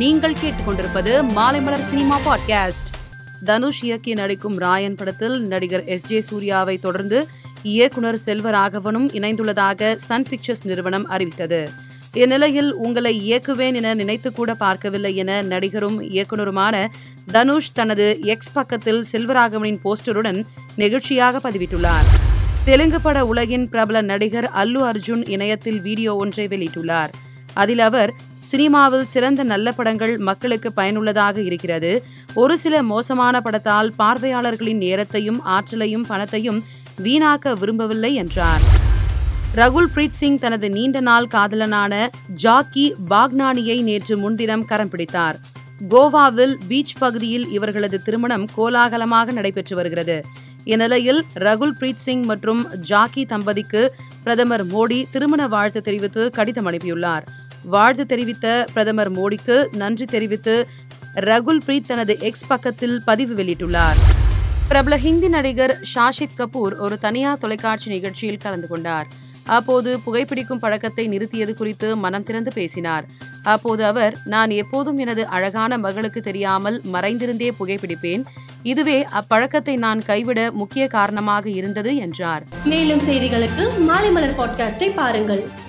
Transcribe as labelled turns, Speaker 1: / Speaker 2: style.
Speaker 1: நீங்கள் கேட்டுக்கொண்டிருப்பது Maalaimalar cinema podcast Dhanush இயக்கி நடிக்கும் ராயன் படத்தில் நடிகர் எஸ் ஜே சூர்யாவை தொடர்ந்து இயக்குனர் செல்வராகவனும் இணைந்துள்ளதாக சன் பிக்சர்ஸ் நிறுவனம் அறிவித்தது இந்நிலையில் உங்களை இயக்குவேன் என நினைத்து கூட பார்க்கவில்லை என நடிகரும் இயக்குனருமான தனுஷ் தனது எக்ஸ் பக்கத்தில் செல்வராகவனின் போஸ்டருடன் நெகிழ்ச்சியாக பதிவிட்டுள்ளார் தெலுங்கு பட உலகின் பிரபல நடிகர் அல்லு அர்ஜுன் இணையத்தில் வீடியோ ஒன்றை வெளியிட்டுள்ளார் அதில் அவர் சினிமாவில் சிறந்த நல்ல படங்கள் மக்களுக்கு பயனுள்ளதாக இருக்கிறது ஒரு சில மோசமான படத்தால் பார்வையாளர்களின் நேரத்தையும் ஆற்றலையும் பணத்தையும் வீணாக்க விரும்பவில்லை என்றார் ரகுல் பிரீத் சிங் தனது நீண்ட நாள் காதலனான ஜாக்கி பாக்னானியை நேற்று முன்தினம் கரம் பிடித்தார் கோவாவில் பீச் பகுதியில் இவர்களது திருமணம் கோலாகலமாக நடைபெற்று வருகிறது இந்நிலையில் ரகுல் பிரீத் சிங் மற்றும் ஜாக்கி தம்பதிக்கு பிரதமர் மோடி திருமண வாழ்த்து தெரிவித்து கடிதம் அனுப்பியுள்ளார் வாழ்த்து தெரிவித்த பிரதமர் மோடிக்கு நன்றி தெரிவித்து ரகுல் பிரீத் தனது எக்ஸ் பக்கத்தில் பதிவு வெளியிட்டுள்ளார் பிரபல ஹிந்தி நடிகர் ஷாஷித் கபூர் ஒரு தனியார் தொலைக்காட்சி நிகழ்ச்சியில் கலந்து கொண்டார் அப்போது புகைப்பிடிக்கும் பழக்கத்தை நிறுத்தியது குறித்து மனம் திறந்து பேசினார் அப்போது அவர் நான் எப்போதும் எனது அழகான மகளுக்கு தெரியாமல் மறைந்திருந்தே புகைப்பிடிப்பேன் இதுவே அப்பழக்கத்தை நான் கைவிட முக்கிய காரணமாக இருந்தது என்றார் மேலும் செய்திகளுக்கு பாருங்கள்